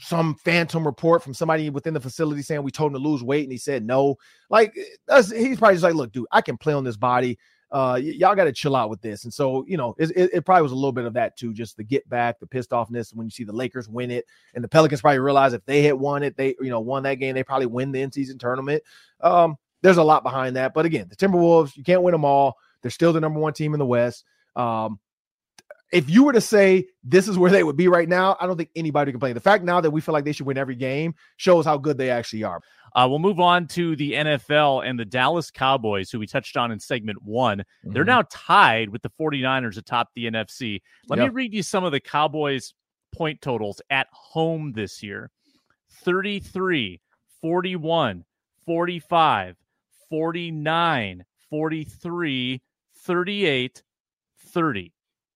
some phantom report from somebody within the facility saying we told him to lose weight and he said no. Like he's probably just like, look, dude, I can play on this body uh, y- y'all got to chill out with this. And so, you know, it, it, it, probably was a little bit of that too, just the get back, the pissed offness when you see the Lakers win it, and the Pelicans probably realize if they had won it, they you know won that game, they probably win the in season tournament. Um, there's a lot behind that, but again, the Timberwolves, you can't win them all. They're still the number one team in the West. Um, if you were to say this is where they would be right now, I don't think anybody can play. The fact now that we feel like they should win every game shows how good they actually are.
Uh, we'll move on to the NFL and the Dallas Cowboys, who we touched on in segment one. Mm-hmm. They're now tied with the 49ers atop the NFC. Let yep. me read you some of the Cowboys' point totals at home this year 33, 41, 45, 49, 43, 38, 30.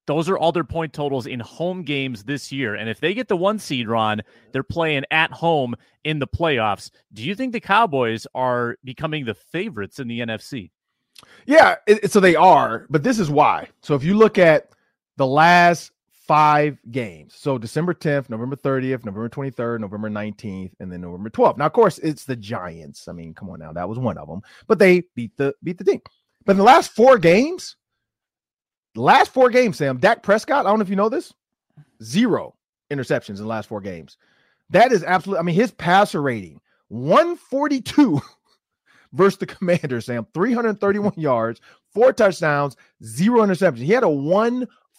Those are all their point totals in home games this year. And if they get the one seed, Ron, they're playing at home in the playoffs. Do you think the Cowboys are becoming the favorites in the NFC?
Yeah, it, so they are, but this is why. So if you look at the last five games, so December 10th, November 30th, November 23rd, November 19th, and then November 12th. Now, of course, it's the Giants. I mean, come on now, that was one of them, but they beat the beat the team. But in the last four games, the last four games, Sam, Dak Prescott, I don't know if you know this, zero interceptions in the last four games. That is absolutely, I mean, his passer rating, 142 versus the commander, Sam, 331 yards, four touchdowns, zero interceptions. He had a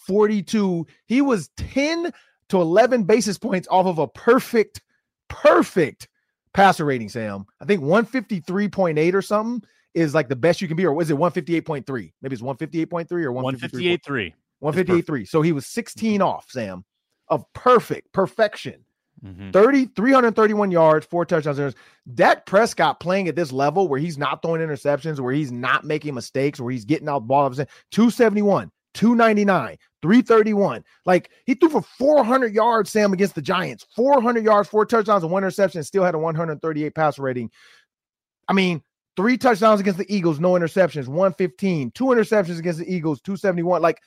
142. He was 10 to 11 basis points off of a perfect, perfect passer rating, Sam. I think 153.8 or something is like the best you can be, or was it 158.3? Maybe it's 158.3 or
158.3.
158.3. So he was 16 off, Sam, of perfect perfection. Mm-hmm. 30, 331 yards, four touchdowns. Dak Prescott playing at this level where he's not throwing interceptions, where he's not making mistakes, where he's getting out the ball. 271, 299, 331. Like he threw for 400 yards, Sam, against the Giants. 400 yards, four touchdowns, and one interception, still had a 138 pass rating. I mean, three touchdowns against the Eagles, no interceptions, 115, two interceptions against the Eagles, 271. Like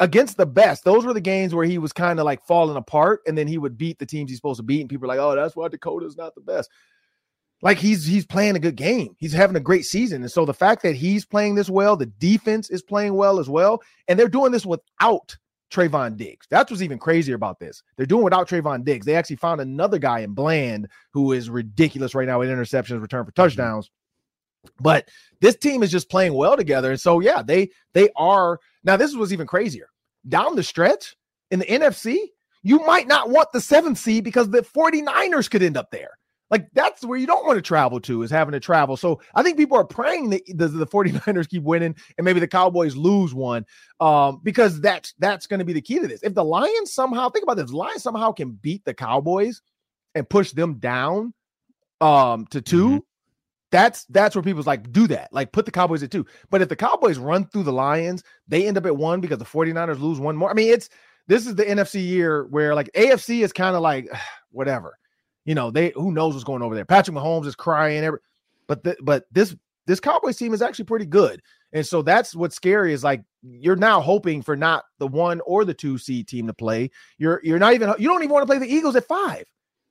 against the best, those were the games where he was kind of like falling apart, and then he would beat the teams he's supposed to beat, and people are like, "Oh, that's why Dakota's not the best." Like he's he's playing a good game. He's having a great season, and so the fact that he's playing this well, the defense is playing well as well, and they're doing this without Trevon Diggs. That's what's even crazier about this. They're doing without Trevon Diggs. They actually found another guy in Bland who is ridiculous right now with interceptions, return for mm-hmm. touchdowns. But this team is just playing well together. And so, yeah, they they are now. This was even crazier. Down the stretch in the NFC, you might not want the seventh seed because the 49ers could end up there. Like that's where you don't want to travel to is having to travel. So I think people are praying that the, the 49ers keep winning and maybe the Cowboys lose one. Um, because that's that's going to be the key to this. If the Lions somehow think about this, Lions somehow can beat the Cowboys and push them down um to 2 mm-hmm. That's that's where people's like do that. Like put the Cowboys at two. But if the Cowboys run through the Lions, they end up at one because the 49ers lose one more. I mean, it's this is the NFC year where like AFC is kind of like whatever. You know, they who knows what's going over there. Patrick Mahomes is crying every but the, but this this Cowboys team is actually pretty good. And so that's what's scary is like you're now hoping for not the one or the two seed team to play. You're you're not even you don't even want to play the Eagles at five.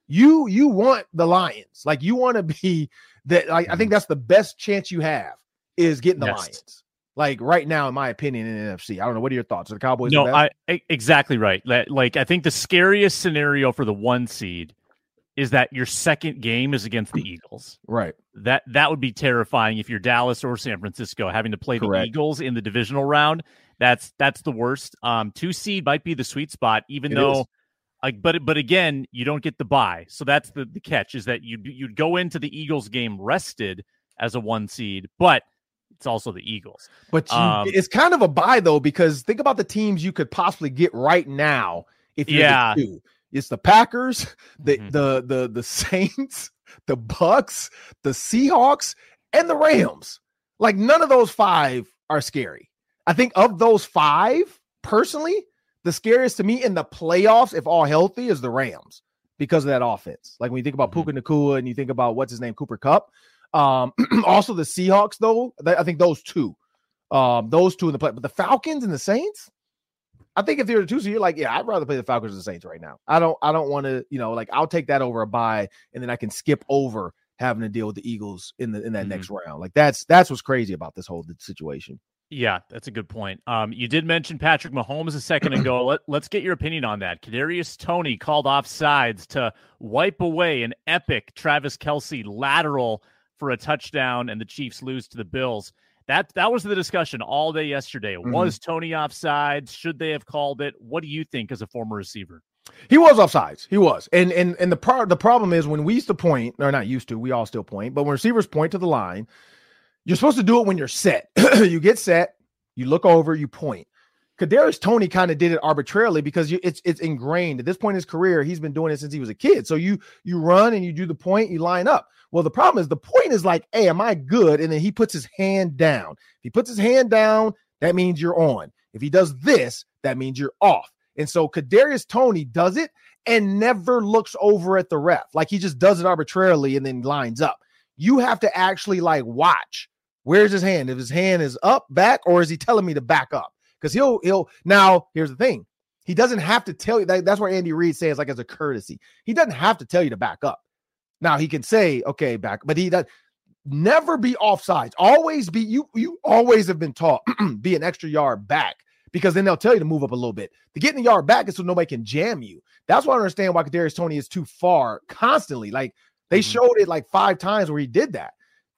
You you want the Lions. Like you want to be that like, I think mm-hmm. that's the best chance you have is getting the yes. Lions. Like right now, in my opinion, in NFC. I don't know. What are your thoughts? Are the Cowboys?
No, I exactly right. Like I think the scariest scenario for the one seed is that your second game is against the Eagles.
Right.
That that would be terrifying if you're Dallas or San Francisco having to play Correct. the Eagles in the divisional round. That's that's the worst. Um, two seed might be the sweet spot, even it though. Is like, but but again, you don't get the buy. So that's the, the catch is that you you'd go into the Eagles game rested as a one seed, but it's also the Eagles.
But you, um, it's kind of a buy though because think about the teams you could possibly get right now if you're yeah. It's the Packers, the mm-hmm. the the the Saints, the Bucks, the Seahawks, and the Rams. Like none of those five are scary. I think of those five, personally, the scariest to me in the playoffs, if all healthy, is the Rams because of that offense. Like when you think about mm-hmm. Puka Nacua and you think about what's his name, Cooper Kupp. Um, also the Seahawks, though, I think those two, um, those two in the play, but the Falcons and the Saints. I think if the two, so you're like, yeah, I'd rather play the Falcons or the Saints right now. I don't, I don't want to, you know, like I'll take that over a bye, and then I can skip over having to deal with the Eagles in the in that mm-hmm. next round. Like that's that's what's crazy about this whole situation.
Yeah, that's a good point. Um, you did mention Patrick Mahomes a second ago. Let, let's get your opinion on that. Kadarius Toney called off sides to wipe away an epic Travis Kelce lateral for a touchdown, and the Chiefs lose to the Bills. That that was the discussion all day yesterday. Mm-hmm. Was Toney offsides? Should they have called it? What do you think as a former receiver?
He was offsides. He was, and and and the part the problem is when we used to point, or not used to, we all still point, but when receivers point to the line you're supposed to do it when you're set. you get set, you look over, you point. Kadarius Toney kind of did it arbitrarily because you, it's it's ingrained at this point in his career. He's been doing it since he was a kid. So you you run and you do the point, you line up. Well, the problem is the point is like, hey, am I good? And then he puts his hand down. If he puts his hand down, that means you're on. If he does this, that means you're off. And so Kadarius Toney does it and never looks over at the ref. Like he just does it arbitrarily and then lines up. You have to actually like watch Where's his hand? If his hand is up, back, or is he telling me to back up? Because he'll he'll now here's the thing. He doesn't have to tell you that, that's where Andy Reid says like as a courtesy. He doesn't have to tell you to back up. Now he can say, okay, back, but he does never be offsides. Always be you you always have been taught be an extra yard back because then they'll tell you to move up a little bit. To get in the yard back is so nobody can jam you. That's why I understand why Kadarius Toney is too far constantly. Like they mm-hmm. showed it like five times where he did that.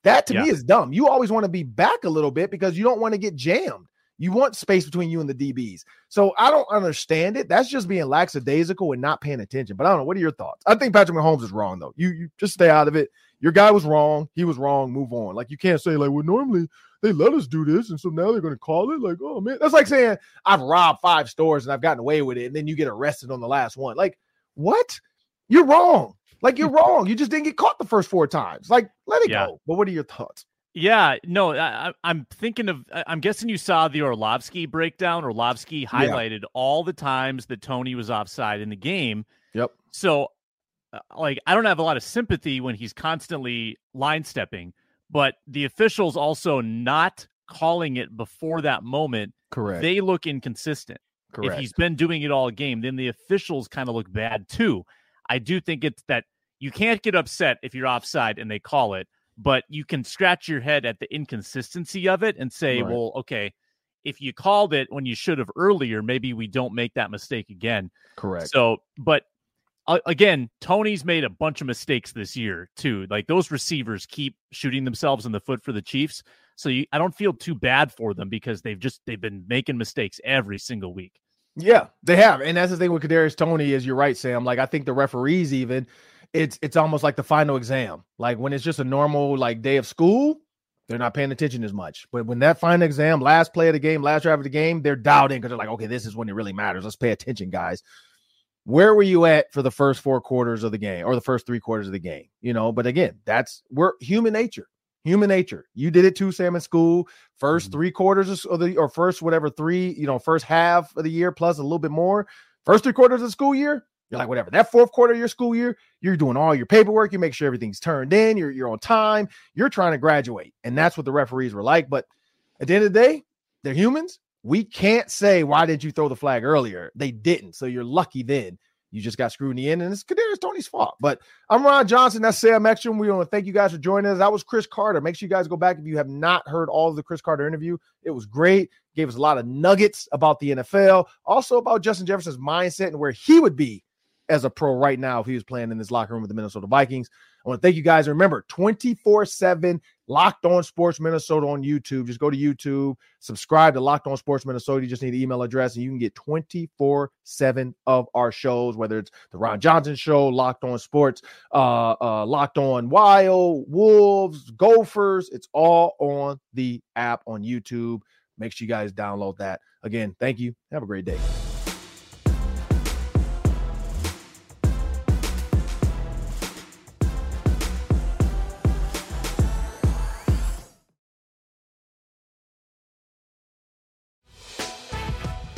That to yeah. me is dumb. You always want to be back a little bit because you don't want to get jammed. You want space between you and the DBs. So I don't understand it. That's just being lackadaisical and not paying attention. But I don't know. What are your thoughts? I think Patrick Mahomes is wrong though. You you just stay out of it. Your guy was wrong. He was wrong. Move on. Like you can't say like, well, normally they let us do this, and so now they're going to call it. Like, oh man, that's like saying I've robbed five stores and I've gotten away with it, and then you get arrested on the last one. Like, what? You're wrong. Like you're wrong. You just didn't get caught the first four times. Like let it yeah. go. But what are your thoughts?
Yeah, no, I, am thinking of. I'm guessing you saw the Orlovsky breakdown. Orlovsky highlighted yeah. all the times that Toney was offside in the game.
Yep.
So, uh, like, I don't have a lot of sympathy when he's constantly line stepping, but the officials also not calling it before that moment.
Correct.
They look inconsistent. Correct. If he's been doing it all game, then the officials kind of look bad too. I do think it's that you can't get upset if you're offside and they call it, but you can scratch your head at the inconsistency of it and say, right. well, okay, if you called it when you should have earlier, maybe we don't make that mistake again.
Correct.
So, but uh, again, Toney's made a bunch of mistakes this year too. Like those receivers keep shooting themselves in the foot for the Chiefs. So you, I don't feel too bad for them because they've just they've been making mistakes every single week.
Yeah, they have, and that's the thing with Kadarius Toney is you're right, Sam. Like I think the referees even it's it's almost like the final exam. Like when it's just a normal like day of school, they're not paying attention as much. But when that final exam, last play of the game, last drive of the game, they're dialed in because they're like, okay, this is when it really matters. Let's pay attention, guys. Where were you at for the first four quarters of the game or the first three quarters of the game? You know, but again, that's we're human nature human nature. You did it too, Sam, in school. 1st mm-hmm. three quarters of the or first whatever three, you know, first half of the year plus a little bit more. First three quarters of the school year, you're like whatever. That fourth quarter of your school year, you're doing all your paperwork. You make sure everything's turned in. You're you're on time. You're trying to graduate, and that's what the referees were like. But at the end of the day, they're humans. We can't say why did you throw the flag earlier? They didn't. So you're lucky then you just got screwed in the end, and it's Kadarius Toney's fault. But I'm Ron Johnson. That's Sam Ekstrom. We want to thank you guys for joining us. That was Cris Carter. Make sure you guys go back if you have not heard all of the Cris Carter interview. It was great. Gave us a lot of nuggets about the NFL, also about Justin Jefferson's mindset and where he would be as a pro right now if he was playing in this locker room with the Minnesota Vikings. I want to thank you guys. Remember, 24 7 Locked On Sports Minnesota on YouTube. Just go to YouTube, subscribe to Locked On Sports Minnesota. You just need an email address and you can get 24 7 of our shows, whether it's the Ron Johnson Show, Locked On Sports, uh, uh, Locked On Wild, Wolves, Gophers. It's all on the app on YouTube. Make sure you guys download that. Again, thank you. Have a great day.